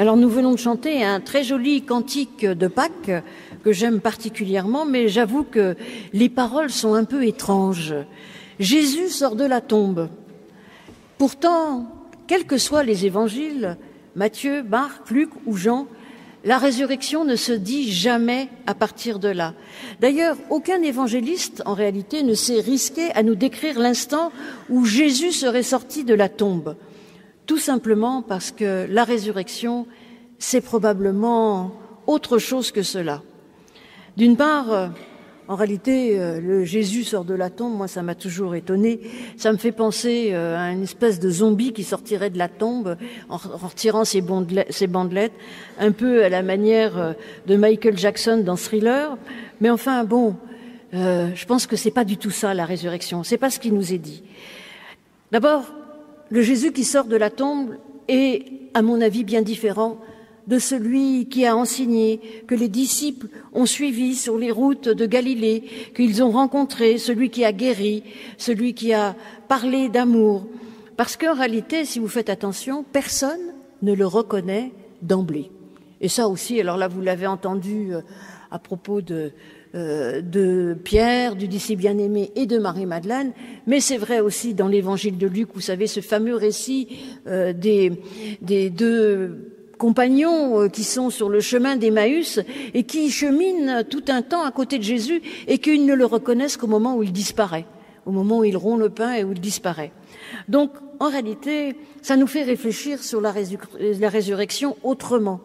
Alors nous venons de chanter un très joli cantique de Pâques que j'aime particulièrement, mais j'avoue que les paroles sont un peu étranges. Jésus sort de la tombe. Pourtant, quels que soient les évangiles, Matthieu, Marc, Luc ou Jean, la résurrection ne se dit jamais à partir de là. D'ailleurs, aucun évangéliste, en réalité, ne s'est risqué à nous décrire l'instant où Jésus serait sorti de la tombe tout simplement parce que la résurrection, c'est probablement autre chose que cela. D'une part, euh, en réalité, euh, le Jésus sort de la tombe, moi ça m'a toujours étonné. Ça me fait penser euh, à une espèce de zombie qui sortirait de la tombe en retirant ses, bandelettes, un peu à la manière de Michael Jackson dans Thriller. Mais enfin, bon, je pense que c'est pas du tout ça la résurrection. C'est pas ce qui nous est dit. D'abord, le Jésus qui sort de la tombe est, à mon avis, bien différent de celui qui a enseigné, que les disciples ont suivi sur les routes de Galilée, qu'ils ont rencontré, celui qui a guéri, celui qui a parlé d'amour. Parce qu'en réalité, si vous faites attention, personne ne le reconnaît d'emblée. Et ça aussi, alors là, vous l'avez entendu euh, à propos de, euh, de Pierre, du disciple bien-aimé et de Marie-Madeleine, mais c'est vrai aussi dans l'évangile de Luc, vous savez, ce fameux récit euh, des, des, deux compagnons euh, qui sont sur le chemin d'Emmaüs et qui cheminent tout un temps à côté de Jésus et qu'ils ne le reconnaissent qu'au moment où il disparaît, au moment où il rompt le pain et où il disparaît. Donc, en réalité, ça nous fait réfléchir sur la, la résurrection autrement.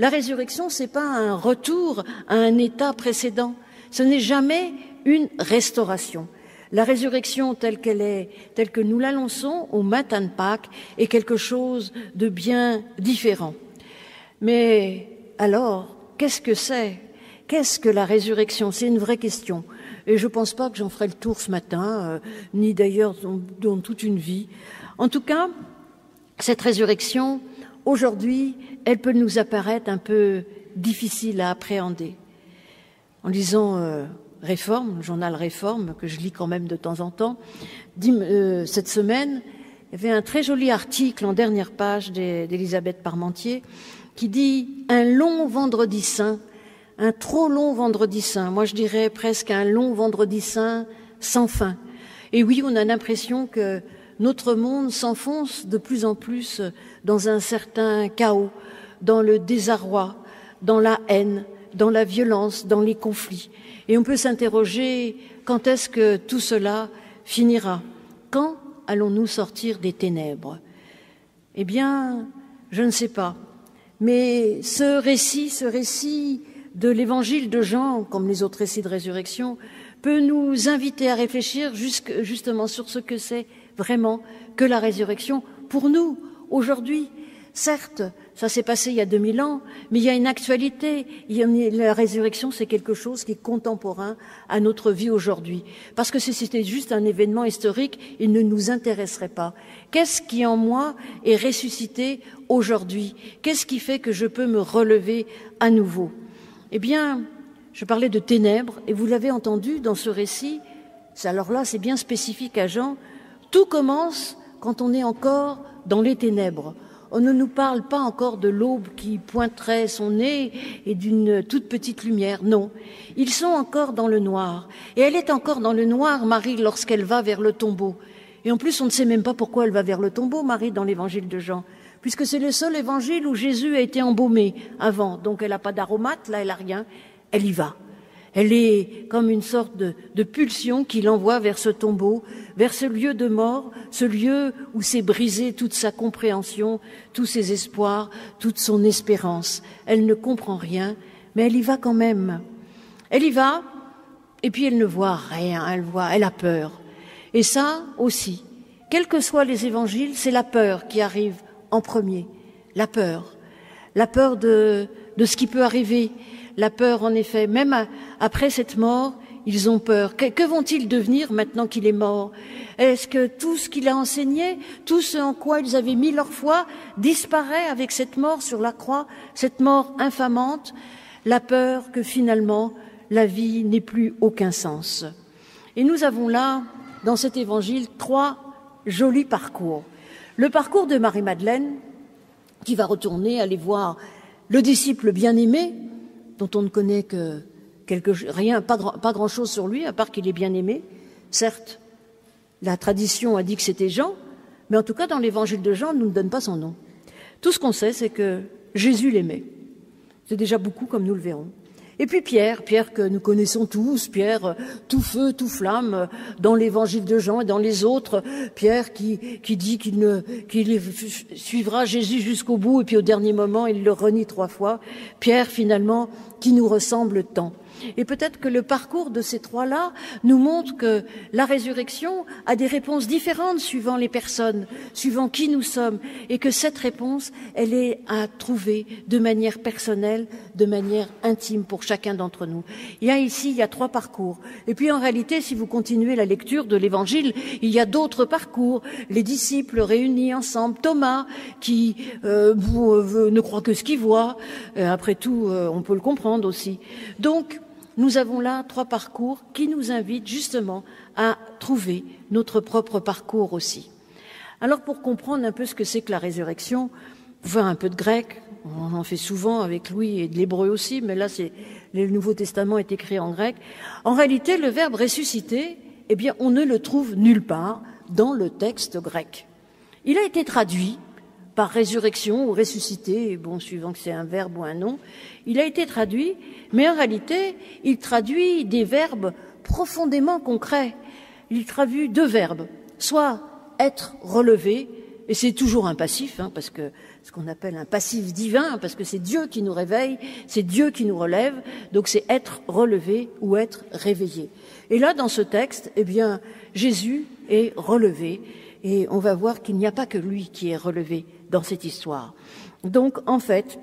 La résurrection, c'est pas un retour à un état précédent. Ce n'est jamais une restauration. La résurrection telle qu'elle est, telle que nous l'annonçons au matin de Pâques, est quelque chose de bien différent. Mais alors, qu'est-ce que c'est? Qu'est-ce que la résurrection? C'est une vraie question. Et je ne pense pas que j'en ferai le tour ce matin, euh, ni d'ailleurs dans, dans toute une vie. En tout cas, cette résurrection, aujourd'hui, elle peut nous apparaître un peu difficile à appréhender en lisant euh, Réforme, le journal Réforme, que je lis quand même de temps en temps, euh, cette semaine, il y avait un très joli article en dernière page d'Elisabeth Parmentier qui dit un long vendredi saint, un trop long vendredi saint, moi je dirais presque un long vendredi saint sans fin. Et oui, on a l'impression que notre monde s'enfonce de plus en plus dans un certain chaos, dans le désarroi, dans la haine, dans la violence, dans les conflits. Et on peut s'interroger quand est-ce que tout cela finira? Quand allons-nous sortir des ténèbres? Eh bien, je ne sais pas. Mais ce récit, ce récit de l'évangile de Jean, comme les autres récits de résurrection, peut nous inviter à réfléchir justement sur ce que c'est vraiment que la résurrection pour nous, aujourd'hui. Certes, ça s'est passé il y a 2000 ans, mais il y a une actualité. la résurrection, c'est quelque chose qui est contemporain à notre vie aujourd'hui. Parce que si c'était juste un événement historique, il ne nous intéresserait pas. Qu'est-ce qui en moi est ressuscité aujourd'hui? Qu'est-ce qui fait que je peux me relever à nouveau? Eh bien, je parlais de ténèbres, et vous l'avez entendu dans ce récit. Alors là, c'est bien spécifique à Jean. Tout commence quand on est encore dans les ténèbres. On ne nous parle pas encore de l'aube qui pointerait son nez et d'une toute petite lumière. Non, ils sont encore dans le noir. Et elle est encore dans le noir, Marie, lorsqu'elle va vers le tombeau. Et en plus, on ne sait même pas pourquoi elle va vers le tombeau, Marie, dans l'évangile de Jean, puisque c'est le seul évangile où Jésus a été embaumé avant. Donc elle n'a pas d'aromate, là, elle n'a rien. Elle y va. Elle est comme une sorte de, pulsion qui l'envoie vers ce tombeau, vers ce lieu de mort, ce lieu où s'est brisé toute sa compréhension, tous ses espoirs, toute son espérance. Elle ne comprend rien, mais elle y va quand même. Elle y va, et puis elle ne voit rien, elle voit, elle a peur. Et ça aussi, quels que soient les évangiles, c'est la peur qui arrive en premier. La peur. La peur de ce qui peut arriver, la peur, en effet, même après cette mort, ils ont peur. Que, vont-ils devenir maintenant qu'il est mort? Est-ce que tout ce qu'il a enseigné, tout ce en quoi ils avaient mis leur foi, disparaît avec cette mort sur la croix, cette mort infamante? La peur que finalement la vie n'ait plus aucun sens. Et nous avons là, dans cet évangile, trois jolis parcours. Le parcours de Marie-Madeleine, qui va retourner aller voir le disciple bien-aimé, dont on ne connaît que rien, pas, pas grand-chose sur lui, à part qu'il est bien-aimé. Certes, la tradition a dit que c'était Jean, mais en tout cas, dans l'évangile de Jean, on ne nous donne pas son nom. Tout ce qu'on sait, c'est que Jésus l'aimait. C'est déjà beaucoup, comme nous le verrons. Et puis Pierre, Pierre que nous connaissons tous, Pierre euh, tout feu, tout flamme euh, dans l'évangile de Jean et dans les autres, Pierre qui, qui dit qu'il qu'il suivra Jésus jusqu'au bout et puis au dernier moment il le renie trois fois. Pierre finalement qui nous ressemble tant. Et peut-être que le parcours de ces trois-là nous montre que la résurrection a des réponses différentes suivant les personnes, suivant qui nous sommes, et que cette réponse, elle est à trouver de manière personnelle, de manière intime pour chacun d'entre nous. Il y a ici, il y a trois parcours. Et puis en réalité, si vous continuez la lecture de l'Évangile, il y a d'autres parcours. Les disciples réunis ensemble, Thomas qui euh, euh ne croit que ce qu'il voit. Après tout, euh, on peut le comprendre aussi. Donc, nous avons là trois parcours qui nous invitent justement à trouver notre propre parcours aussi. Alors pour comprendre un peu ce que c'est que la résurrection, voir un peu de grec, on en fait souvent avec Louis et de l'hébreu aussi, mais là c'est le Nouveau Testament est écrit en grec. En réalité, le verbe ressusciter, eh bien, on ne le trouve nulle part dans le texte grec. Il a été traduit par résurrection ou ressuscité, bon, suivant que c'est un verbe ou un nom, il a été traduit, mais en réalité, il traduit des verbes profondément concrets. Il traduit deux verbes, soit être relevé, et c'est toujours un passif, hein, parce que ce qu'on appelle un passif divin, parce que c'est Dieu qui nous réveille, c'est Dieu qui nous relève, donc c'est être relevé ou être réveillé. Et là, dans ce texte, eh bien, Jésus est relevé, et on va voir qu'il n'y a pas que lui qui est relevé dans cette histoire. Donc, en fait,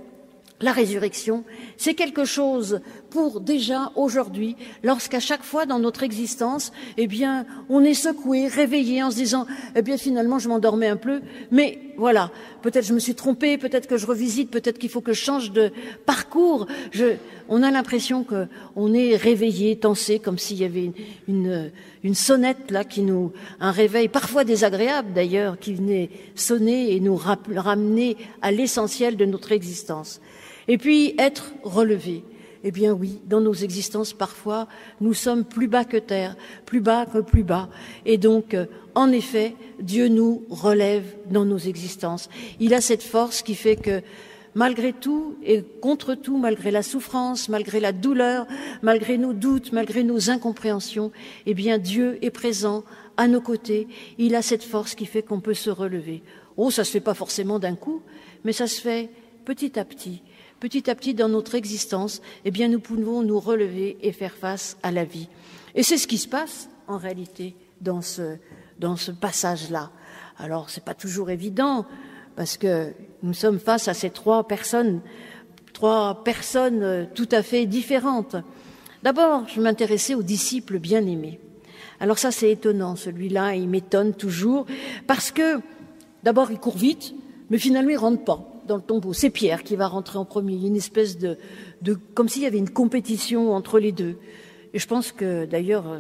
la résurrection, c'est quelque chose pour déjà aujourd'hui, lorsqu'à chaque fois dans notre existence, eh bien, on est secoué, réveillé en se disant, eh bien, finalement, je m'endormais un peu, mais voilà, peut-être je me suis trompé, peut-être que je revisite, peut-être qu'il faut que je change de parcours. Je, on a l'impression qu'on est réveillé, tensé, comme s'il y avait une, une, sonnette là qui nous, un réveil parfois désagréable d'ailleurs, qui venait sonner et nous ramener à l'essentiel de notre existence. Et puis être relevé. Eh bien oui, dans nos existences, parfois, nous sommes plus bas que terre, plus bas que plus bas. Et donc, euh, en effet, Dieu nous relève dans nos existences. Il a cette force qui fait que, malgré tout et contre tout, malgré la souffrance, malgré la douleur, malgré nos doutes, malgré nos incompréhensions, eh bien Dieu est présent à nos côtés. Il a cette force qui fait qu'on peut se relever. Oh, ça se fait pas forcément d'un coup, mais ça se fait petit à petit petit à petit dans notre existence, eh bien, nous pouvons nous relever et faire face à la vie. Et c'est ce qui se passe, en réalité, dans ce, ce passage-là. Alors, c'est pas toujours évident, parce que nous sommes face à ces trois personnes, trois personnes euh, tout à fait différentes. D'abord, je m'intéressais aux disciples bien-aimés. Alors ça, c'est étonnant, celui-là, il m'étonne toujours, parce que, d'abord, il court vite, mais finalement, il rentre pas dans le tombeau. C'est Pierre qui va rentrer en premier. Il y a une espèce de, comme s'il y avait une compétition entre les deux. Et je pense que d'ailleurs, euh,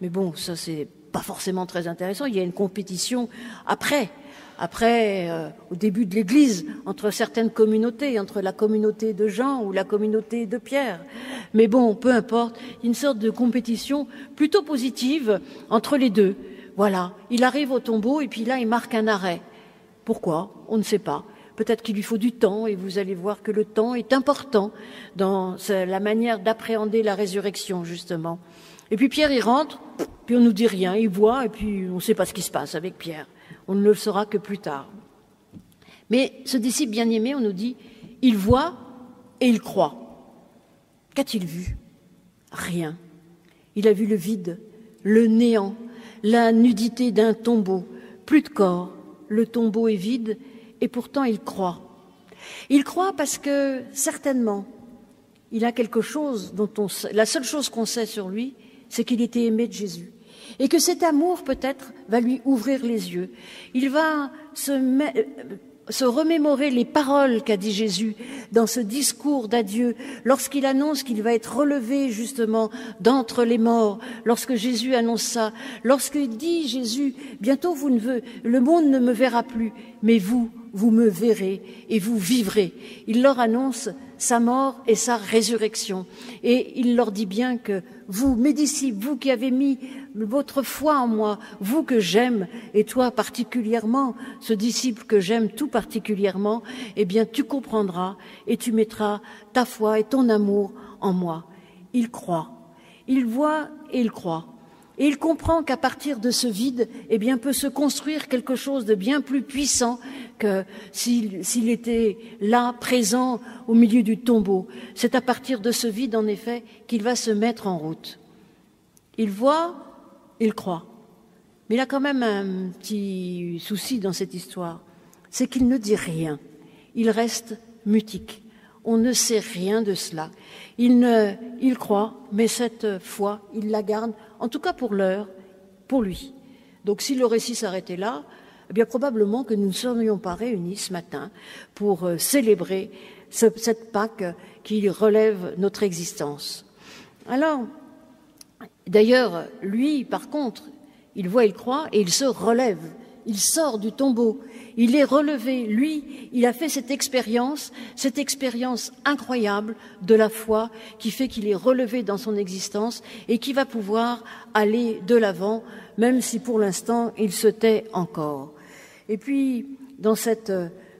mais bon, ça c'est pas forcément très intéressant. Il y a une compétition après, après, euh, au début de l'Église, entre certaines communautés, entre la communauté de Jean ou la communauté de Pierre. Mais bon, peu importe, une sorte de compétition plutôt positive entre les deux. Voilà, il arrive au tombeau et puis là, il marque un arrêt. Pourquoi? On ne sait pas. Peut-être qu'il lui faut du temps et vous allez voir que le temps est important dans la manière d'appréhender la résurrection, justement. Et puis Pierre, il rentre, puis on nous dit rien, il voit et puis on ne sait pas ce qui se passe avec Pierre. On ne le saura que plus tard. Mais ce disciple bien-aimé, on nous dit, il voit et il croit. Qu'a-t-il vu? Rien. Il a vu le vide, le néant, la nudité d'un tombeau, plus de corps. Le tombeau est vide et pourtant il croit. Il croit parce que certainement, il a quelque chose dont on sait, la seule chose qu'on sait sur lui, c'est qu'il était aimé de Jésus. Et que cet amour, peut-être, va lui ouvrir les yeux. Il va se, se remémorer les paroles qu'a dit Jésus dans ce discours d'adieu, lorsqu'il annonce qu'il va être relevé justement d'entre les morts, lorsque Jésus annonce ça, lorsqu'il dit Jésus, bientôt vous ne le monde ne me verra plus, mais vous, vous me verrez et vous vivrez. Il leur annonce sa mort et sa résurrection. Et il leur dit bien que vous, mes disciples, vous qui avez mis votre foi en moi, vous que j'aime, et toi particulièrement, ce disciple que j'aime tout particulièrement, eh bien tu comprendras et tu mettras ta foi et ton amour en moi. Il croit, il voit et il croit. Et il comprend qu'à partir de ce vide, eh bien, peut se construire quelque chose de bien plus puissant que s'il était là, présent au milieu du tombeau. C'est à partir de ce vide, en effet, qu'il va se mettre en route. Il voit, il croit. Mais il a quand même un petit souci dans cette histoire, c'est qu'il ne dit rien. Il reste mutique. On ne sait rien de cela. Il, il croit, mais cette foi, il la garde en tout cas pour l'heure, pour lui. Donc si le récit s'arrêtait là, eh bien probablement que nous ne serions pas réunis ce matin pour euh, célébrer cette Pâque qui relève notre existence. Alors, d'ailleurs, lui, par contre, il voit, il croit et il se relève, il sort du tombeau, il est relevé, lui, il a fait cette expérience, cette expérience incroyable de la foi qui fait qu'il est relevé dans son existence et qui va pouvoir aller de l'avant, même si pour l'instant il se tait encore. Et puis, dans, cette,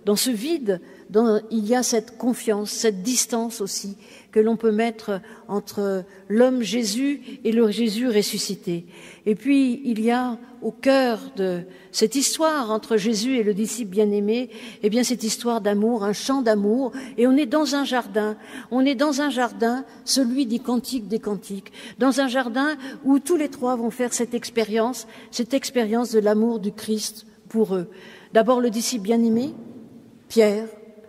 dans ce vide, il y a cette confiance, cette distance aussi que l'on peut mettre entre l'homme Jésus et le Jésus ressuscité. Et puis, il y a au cœur de cette histoire entre Jésus et le disciple bien-aimé, eh bien, cette histoire d'amour, un chant d'amour, et on est dans un jardin. On est dans un jardin, celui des cantiques des cantiques, dans un jardin où tous les trois vont faire cette expérience, cette expérience de l'amour du Christ pour eux. D'abord, le disciple bien-aimé, Pierre,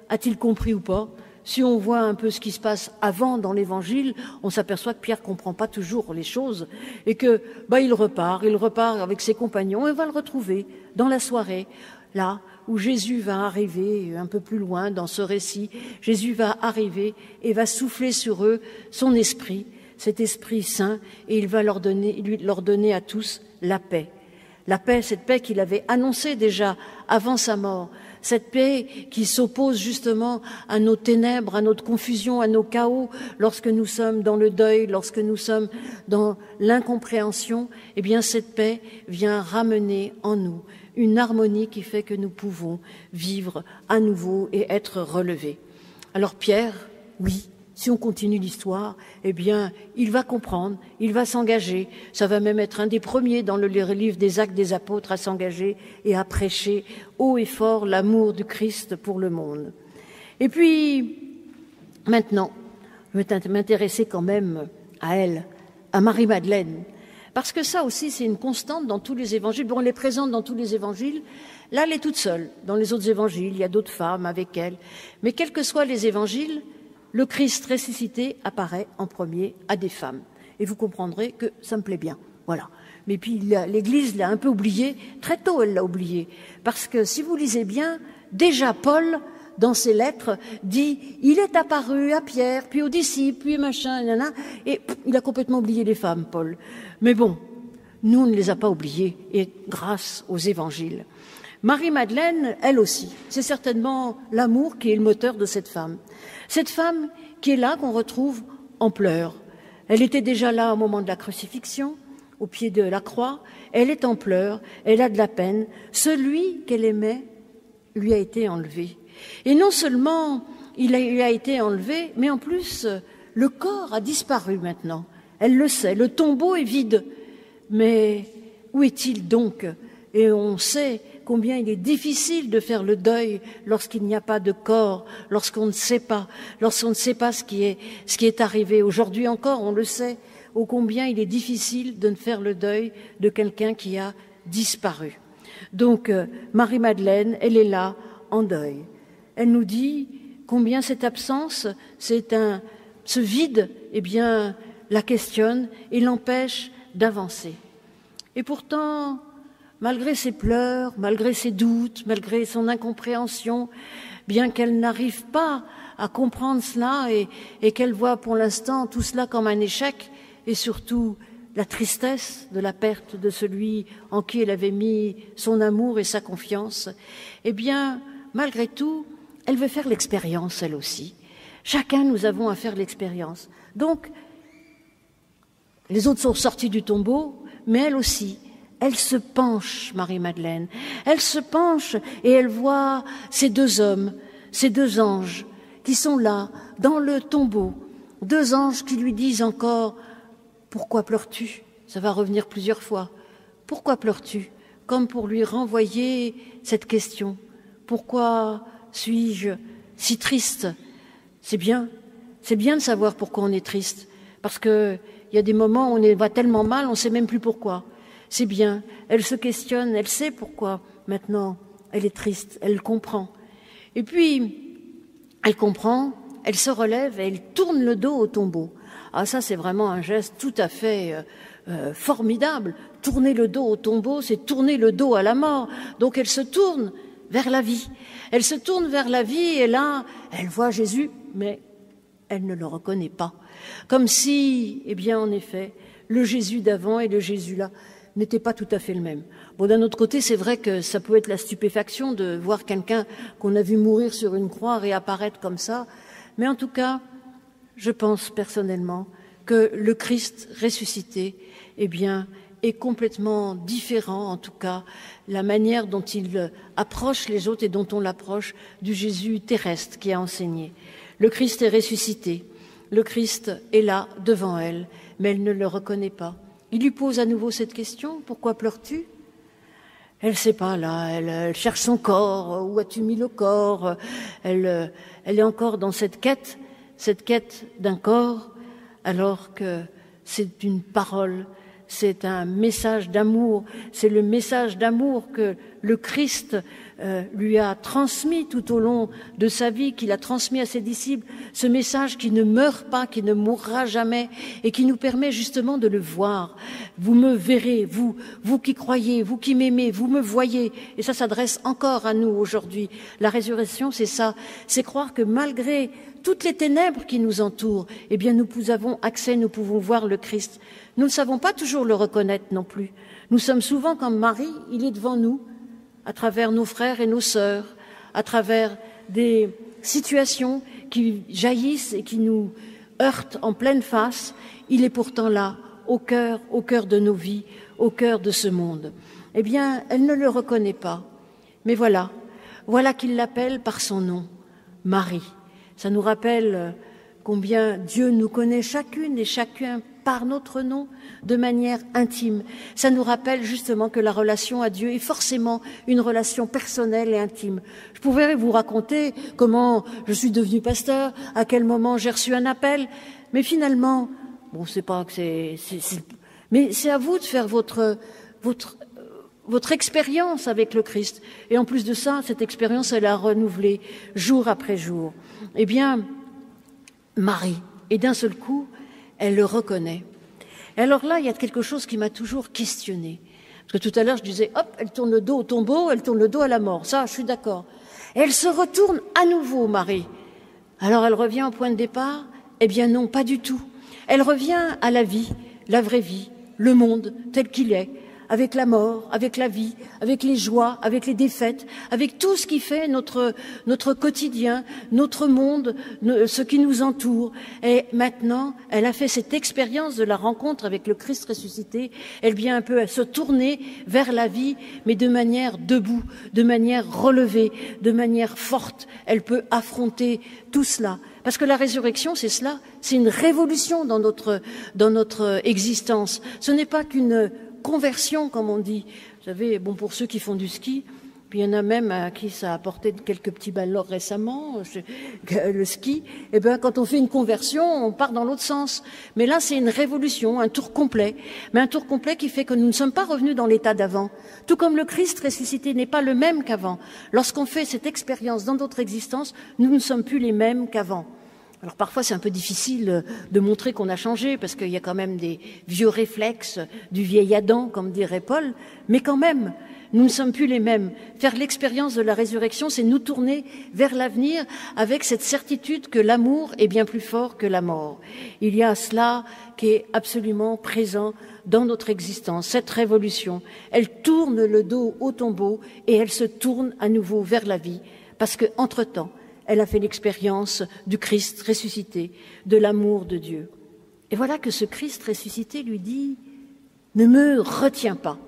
a-t-il compris ou pas? Si on voit un peu ce qui se passe avant dans l'évangile, on s'aperçoit que Pierre comprend pas toujours les choses et que, bah, il repart, il repart avec ses compagnons et va le retrouver dans la soirée, là où Jésus va arriver un peu plus loin dans ce récit. Jésus va arriver et va souffler sur eux son esprit, cet esprit saint, et il va leur donner, lui, leur donner à tous la paix. La paix, cette paix qu'il avait annoncée déjà avant sa mort, cette paix qui s'oppose justement à nos ténèbres, à notre confusion, à nos chaos, lorsque nous sommes dans le deuil, lorsque nous sommes dans l'incompréhension, eh bien cette paix vient ramener en nous une harmonie qui fait que nous pouvons vivre à nouveau et être relevés. Alors Pierre, oui, si on continue l'histoire, eh bien, il va comprendre, il va s'engager. Ça va même être un des premiers dans le livre des Actes des Apôtres à s'engager et à prêcher haut et fort l'amour du Christ pour le monde. Et puis, maintenant, je vais m'intéresser quand même à elle, à Marie-Madeleine. Parce que ça aussi, c'est une constante dans tous les évangiles. Bon, elle est présente dans tous les évangiles. Là, elle est toute seule. Dans les autres évangiles, il y a d'autres femmes avec elle. Mais quels que soient les évangiles, le Christ ressuscité apparaît en premier à des femmes. Et vous comprendrez que ça me plaît bien. Voilà. Mais puis l'Église l'a un peu oublié, très tôt elle l'a oublié. Parce que si vous lisez bien, déjà Paul, dans ses lettres, dit Il est apparu à Pierre, puis aux disciples, puis machin, nana, et il a complètement oublié les femmes, Paul. Mais bon, nous, on ne les a pas oubliées, et grâce aux évangiles. Marie-Madeleine, elle aussi, c'est certainement l'amour qui est le moteur de cette femme. Cette femme qui est là, qu'on retrouve en pleurs. Elle était déjà là au moment de la crucifixion, au pied de la croix. Elle est en pleurs, elle a de la peine. Celui qu'elle aimait lui a été enlevé. Et non seulement il lui a été enlevé, mais en plus, le corps a disparu maintenant. Elle le sait, le tombeau est vide. Mais où est-il donc? Et on sait combien il est difficile de faire le deuil lorsqu'il n'y a pas de corps, lorsqu'on ne sait pas, lorsqu'on ne sait pas ce qui est, ce qui est arrivé. Aujourd'hui encore, on le sait, ô combien il est difficile de ne faire le deuil de quelqu'un qui a disparu. Donc, euh, Marie-Madeleine, elle est là, en deuil. Elle nous dit combien cette absence, c'est un, ce vide, eh bien, la questionne et l'empêche d'avancer. Et pourtant, malgré ses pleurs, malgré ses doutes, malgré son incompréhension, bien qu'elle n'arrive pas à comprendre cela et, qu'elle voit pour l'instant tout cela comme un échec et surtout la tristesse de la perte de celui en qui elle avait mis son amour et sa confiance, eh bien, malgré tout, elle veut faire l'expérience, elle aussi. Chacun, nous avons à faire l'expérience. Donc, les autres sont sortis du tombeau, mais elle aussi. Elle se penche, Marie-Madeleine. Elle se penche et elle voit ces deux hommes, ces deux anges qui sont là, dans le tombeau. Deux anges qui lui disent encore Pourquoi pleures-tu? Ça va revenir plusieurs fois. Pourquoi pleures-tu? Comme pour lui renvoyer cette question. Pourquoi suis-je si triste? C'est bien. C'est bien de savoir pourquoi on est triste. Parce qu'il y a des moments où on va tellement mal, on ne sait même plus pourquoi. C'est bien. Elle se questionne, elle sait pourquoi maintenant elle est triste, elle comprend. Et puis, elle comprend, elle se relève et elle tourne le dos au tombeau. Ah ça c'est vraiment un geste tout à fait euh, euh, formidable. Tourner le dos au tombeau, c'est tourner le dos à la mort. Donc elle se tourne vers la vie. Elle se tourne vers la vie et là, elle voit Jésus, mais elle ne le reconnaît pas. Comme si, eh bien, en effet, le Jésus d'avant et le Jésus là n'étaient pas tout à fait le même. Bon, d'un autre côté, c'est vrai que ça peut être la stupéfaction de voir quelqu'un qu'on a vu mourir sur une croix réapparaître comme ça. Mais en tout cas, je pense personnellement que le Christ ressuscité, eh bien, est complètement différent, en tout cas, la manière dont il approche les autres et dont on l'approche du Jésus terrestre qui a enseigné. Le Christ est ressuscité, le Christ est là devant elle, mais elle ne le reconnaît pas. Il lui pose à nouveau cette question, pourquoi pleures-tu? Elle ne sait pas, là, elle, cherche son corps, où as-tu mis le corps? Elle, elle est encore dans cette quête, cette quête d'un corps, alors que c'est une parole c'est un message d'amour, c'est le message d'amour que le Christ euh, lui a transmis tout au long de sa vie, qu'il a transmis à ses disciples, ce message qui ne meurt pas, qui ne mourra jamais et qui nous permet justement de le voir. Vous me verrez, vous, vous qui croyez, vous qui m'aimez, vous me voyez. Et ça s'adresse encore à nous aujourd'hui. La résurrection, c'est ça, c'est croire que malgré toutes les ténèbres qui nous entourent, eh bien nous avons accès, nous pouvons voir le Christ. Nous ne savons pas toujours le reconnaître non plus. Nous sommes souvent comme Marie, il est devant nous, à travers nos frères et nos sœurs, à travers des situations qui jaillissent et qui nous heurtent en pleine face. Il est pourtant là, au cœur, au cœur de nos vies, au cœur de ce monde. Eh bien, elle ne le reconnaît pas. Mais voilà, voilà qu'il l'appelle par son nom, Marie. Ça nous rappelle combien Dieu nous connaît chacune et chacun par notre nom de manière intime. Ça nous rappelle justement que la relation à Dieu est forcément une relation personnelle et intime. Je pourrais vous raconter comment je suis devenu pasteur, à quel moment j'ai reçu un appel, mais finalement, bon, c'est pas que c'est, mais c'est à vous de faire votre votre votre expérience avec le Christ. Et en plus de ça, cette expérience, elle a renouvelé jour après jour. Eh bien, Marie, et d'un seul coup, elle le reconnaît. Et alors là, il y a quelque chose qui m'a toujours questionné. Parce que tout à l'heure, je disais, hop, elle tourne le dos au tombeau, elle tourne le dos à la mort. Ça, je suis d'accord. Et elle se retourne à nouveau, Marie. Alors elle revient au point de départ? Eh bien non, pas du tout. Elle revient à la vie, la vraie vie, le monde tel qu'il est, avec la mort, avec la vie, avec les joies, avec les défaites, avec tout ce qui fait notre, notre quotidien, notre monde, ce qui nous entoure. Et maintenant, elle a fait cette expérience de la rencontre avec le Christ ressuscité. Elle vient un peu à se tourner vers la vie, mais de manière debout, de manière relevée, de manière forte. Elle peut affronter tout cela. Parce que la résurrection, c'est cela, c'est une révolution dans notre, dans notre existence. Ce n'est pas qu'une conversion, comme on dit. Vous savez, bon, pour ceux qui font du ski, puis il y en a même à qui ça a apporté quelques petits ballons récemment, le ski. Eh bien, quand on fait une conversion, on part dans l'autre sens. Mais là, c'est une révolution, un tour complet. Mais un tour complet qui fait que nous ne sommes pas revenus dans l'état d'avant. Tout comme le Christ ressuscité n'est pas le même qu'avant. Lorsqu'on fait cette expérience dans notre existence, nous ne sommes plus les mêmes qu'avant. Alors parfois c'est un peu difficile euh, de montrer qu'on a changé parce qu'il y a quand même des vieux réflexes du vieil Adam, comme dirait Paul, mais quand même, nous ne sommes plus les mêmes. Faire l'expérience de la résurrection, c'est nous tourner vers l'avenir avec cette certitude que l'amour est bien plus fort que la mort. Il y a cela qui est absolument présent dans notre existence, cette révolution. Elle tourne le dos au tombeau et elle se tourne à nouveau vers la vie parce que entre-temps, elle a fait l'expérience du Christ ressuscité, de l'amour de Dieu. Et voilà que ce Christ ressuscité lui dit Ne me retiens pas.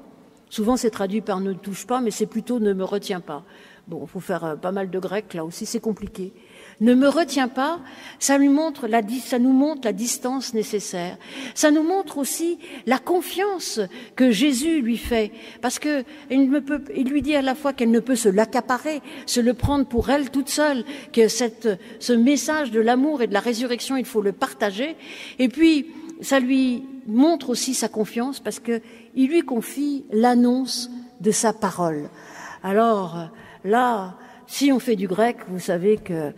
Souvent c'est traduit par ne touche pas, mais c'est plutôt ne me retiens pas. Bon, il faut faire euh, pas mal de grec, là aussi c'est compliqué ne me retient pas, ça lui montre la, ça nous montre la distance nécessaire. Ça nous montre aussi la confiance que Jésus lui fait, parce que il, peut, il lui dit à la fois qu'elle ne peut se l'accaparer, se le prendre pour elle toute seule, que cette, ce message de l'amour et de la résurrection, il faut le partager. Et puis, ça lui montre aussi sa confiance, parce que il lui confie l'annonce de sa parole. Alors là, si on fait du grec, vous savez que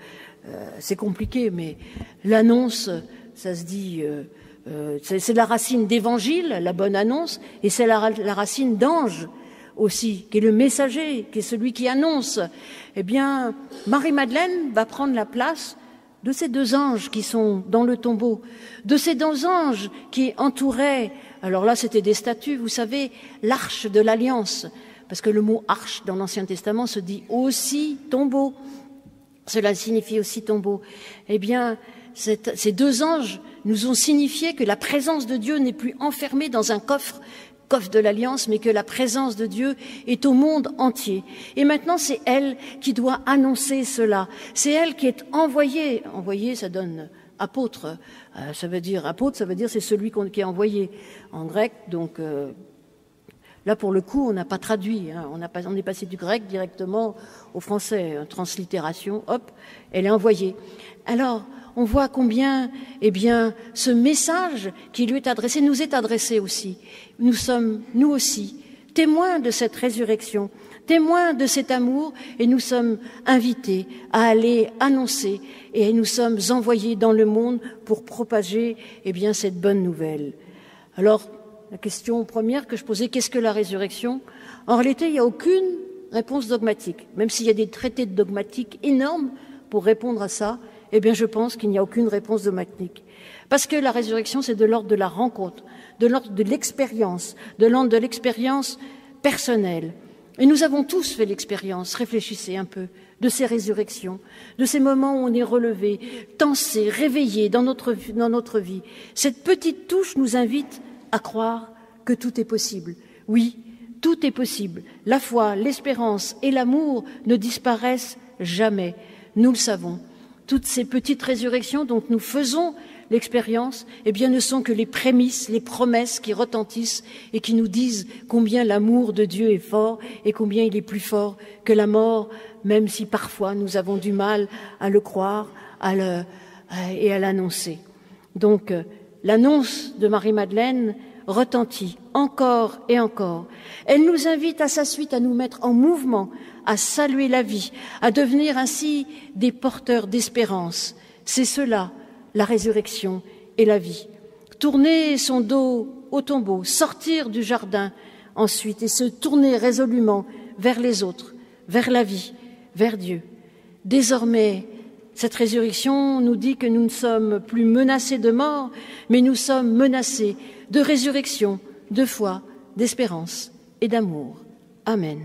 euh, c'est compliqué, mais l'annonce, ça se dit, euh, euh, c'est la racine d'évangile, la bonne annonce, et c'est la, racine d'ange aussi, qui est le messager, qui est celui qui annonce. Eh bien, Marie-Madeleine va prendre la place de ces deux anges qui sont dans le tombeau, de ces deux anges qui entouraient, alors là c'était des statues, vous savez, l'arche de l'alliance, parce que le mot arche dans l'Ancien Testament se dit aussi tombeau. Cela signifie aussi tombeau. Eh bien, ces deux anges nous ont signifié que la présence de Dieu n'est plus enfermée dans un coffre, coffre de l'Alliance, mais que la présence de Dieu est au monde entier. Et maintenant, c'est elle qui doit annoncer cela. C'est elle qui est envoyée. Envoyée, ça donne apôtre. Euh, ça veut dire apôtre, ça veut dire c'est celui qui est envoyé en grec. Donc euh, Là, pour le coup, on n'a pas traduit. Hein. On, on, est passé du grec directement au français. Translittération, hop, elle est envoyée. Alors, on voit combien, eh bien, ce message qui lui est adressé nous est adressé aussi. Nous sommes, nous aussi, témoins de cette résurrection, témoins de cet amour, et nous sommes invités à aller annoncer, et nous sommes envoyés dans le monde pour propager, eh bien, cette bonne nouvelle. Alors, la question première que je posais, qu'est-ce que la résurrection? En réalité, il n'y a aucune réponse dogmatique. Même s'il y a des traités dogmatiques énormes pour répondre à ça, eh bien, je pense qu'il n'y a aucune réponse dogmatique. Parce que la résurrection, c'est de l'ordre de la rencontre, de l'ordre de l'expérience, de l'ordre de l'expérience personnelle. Et nous avons tous fait l'expérience, réfléchissez un peu, de ces résurrections, de ces moments où on est relevé, tensé, réveillé dans notre, dans notre vie. Cette petite touche nous invite à croire que tout est possible. Oui, tout est possible. La foi, l'espérance et l'amour ne disparaissent jamais. Nous le savons. Toutes ces petites résurrections dont nous faisons l'expérience, eh bien, ne sont que les prémices, les promesses qui retentissent et qui nous disent combien l'amour de Dieu est fort et combien il est plus fort que la mort, même si parfois nous avons du mal à le croire et à l'annoncer. Donc, euh, L'annonce de Marie-Madeleine retentit encore et encore. Elle nous invite à sa suite à nous mettre en mouvement, à saluer la vie, à devenir ainsi des porteurs d'espérance. C'est cela, la résurrection et la vie. Tourner son dos au tombeau, sortir du jardin ensuite et se tourner résolument vers les autres, vers la vie, vers Dieu. Désormais, cette résurrection nous dit que nous ne sommes plus menacés de mort, mais nous sommes menacés de résurrection, de foi, d'espérance et d'amour. Amen.